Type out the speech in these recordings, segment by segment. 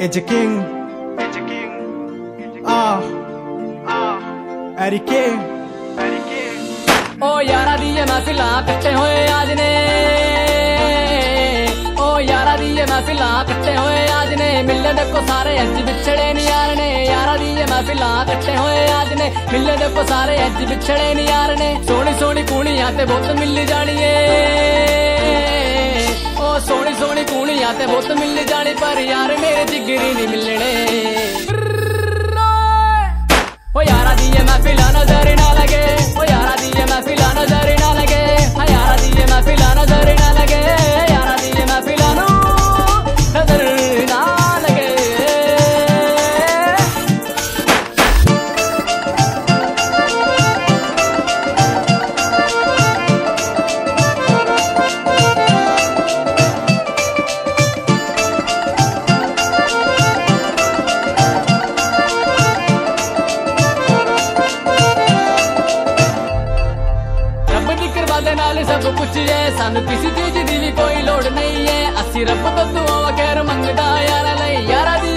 It's a king. It's a king. Ah. Ah. Erike. Erike. ओ यारा दिए मसला पिछे होए आज ने ओ यारा दिए मसला पिछे होए आज ने मिलने देखो सारे अज बिछड़े नी यार ने यारा दिए मसला पिछे होए आज ने मिलने देखो सारे अज बिछड़े नी यार ने सोनी सोनी कुड़ियाँ ते बहुत मिल जानी है ਸੋਹਣੀ ਸੋਹਣੀ ਕੂਣੀਆਂ ਤੇ ਬਹੁਤ ਮਿਲ ਜਾਣੀ ਪਰ ਯਾਰ ਮੇਰੇ ਜਿਗਰੀ ਨਹੀਂ ਮਿਲਣੇ। ਰੱਬ ਦੇ ਨਾਲ ਸਭ ਕੁਝ ਹੈ। ਸਾਨੂੰ ਕਿਸੇ ਚੀਜ਼ ਦੀ ਵੀ ਕੋਈ ਲੋੜ ਨਹੀਂ ਹੈ। ਅਸੀਂ ਰੱਬ ਤੋਂ ਦੁਆ ਖੈਰ ਮੰਗਦਾ ਯਾਰਾ ਲਈ ਯਾਰਾ ਦੀ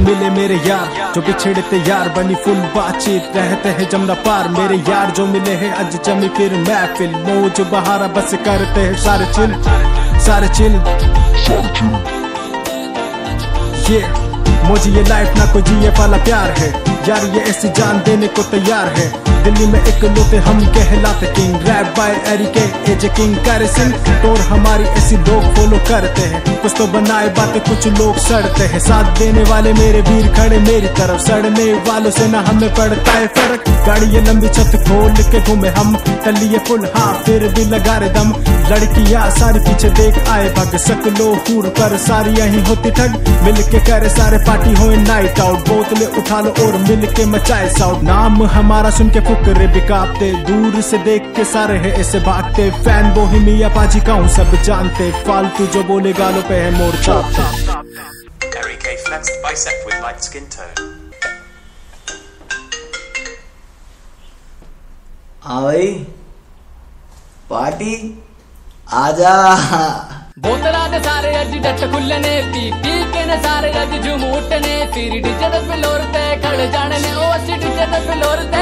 मिले मेरे यार, जो बिछड़े थे यार बनी फुल बातचीत, रहते हैं जमना पार। मेरे यार जो मिले हैं, आज जमी फिर महफिल। मौज बहारा बस करते हैं, सारे चिल सारे चिल। ये मुझे ये लाइफ ना कोई जिए वाला प्यार है। यार ये ऐसी जान देने को तैयार है। दिल्ली में एक लोते हम कहलाते किंग रैप बाय एरिके एजे किंग करे सिंह। टोर हमारी ऐसी लोग फॉलो करते हैं। कुछ तो बनाए बातें, कुछ लोग सड़ते हैं। साथ देने वाले मेरे वीर खड़े मेरी तरफ़। सड़ने वालों से ना हमें पड़ता है फ़र्क। गाड़ी लंबी छत खोल के घूमे हम। टलिए फुल हाँ फिर भी लगा रे दम। लड़कियाँ सारी पीछे देख आए भग सकलो हूर पर सारी यही होती ठग। मिल के करे सारे पार्टी हो नाइट आउट बोतले उठा लो और मिल के मचाए साउट नाम हमारा सुन के फुकरे बिकाते दूर से देख के सारे है ऐसे बांटते फ़ैन वो ही मिया पाजी का हूँ सब जानते। फालतू जो बोले गालों पे है मोर चाहते हाँ भाई। पार्टी? आजा। बोतल आते सारे अज डट खुलने पी पी के ने सारे अज झूम उठने। फिर डीजे दे लोरते खड़े खड़ जाने ओ असि डीजे दे लोरते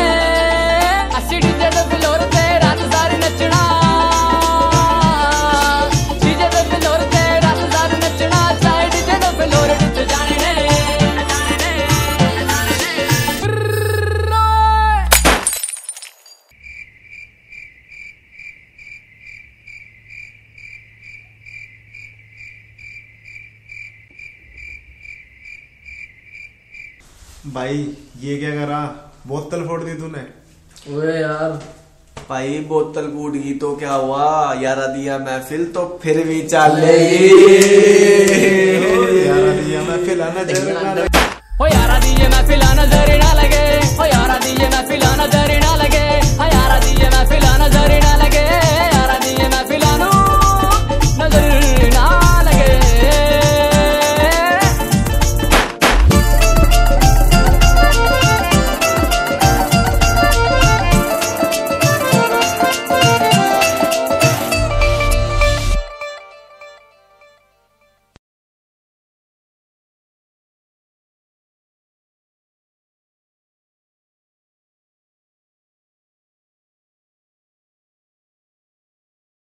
भाई ये क्या करा? बोतल फोड़ दी तूने। ओए यार। भाई बोतल फूट गई तो क्या हुआ? यारा दिया महफिल तो फिर भी चल यारा दिया मैं है आना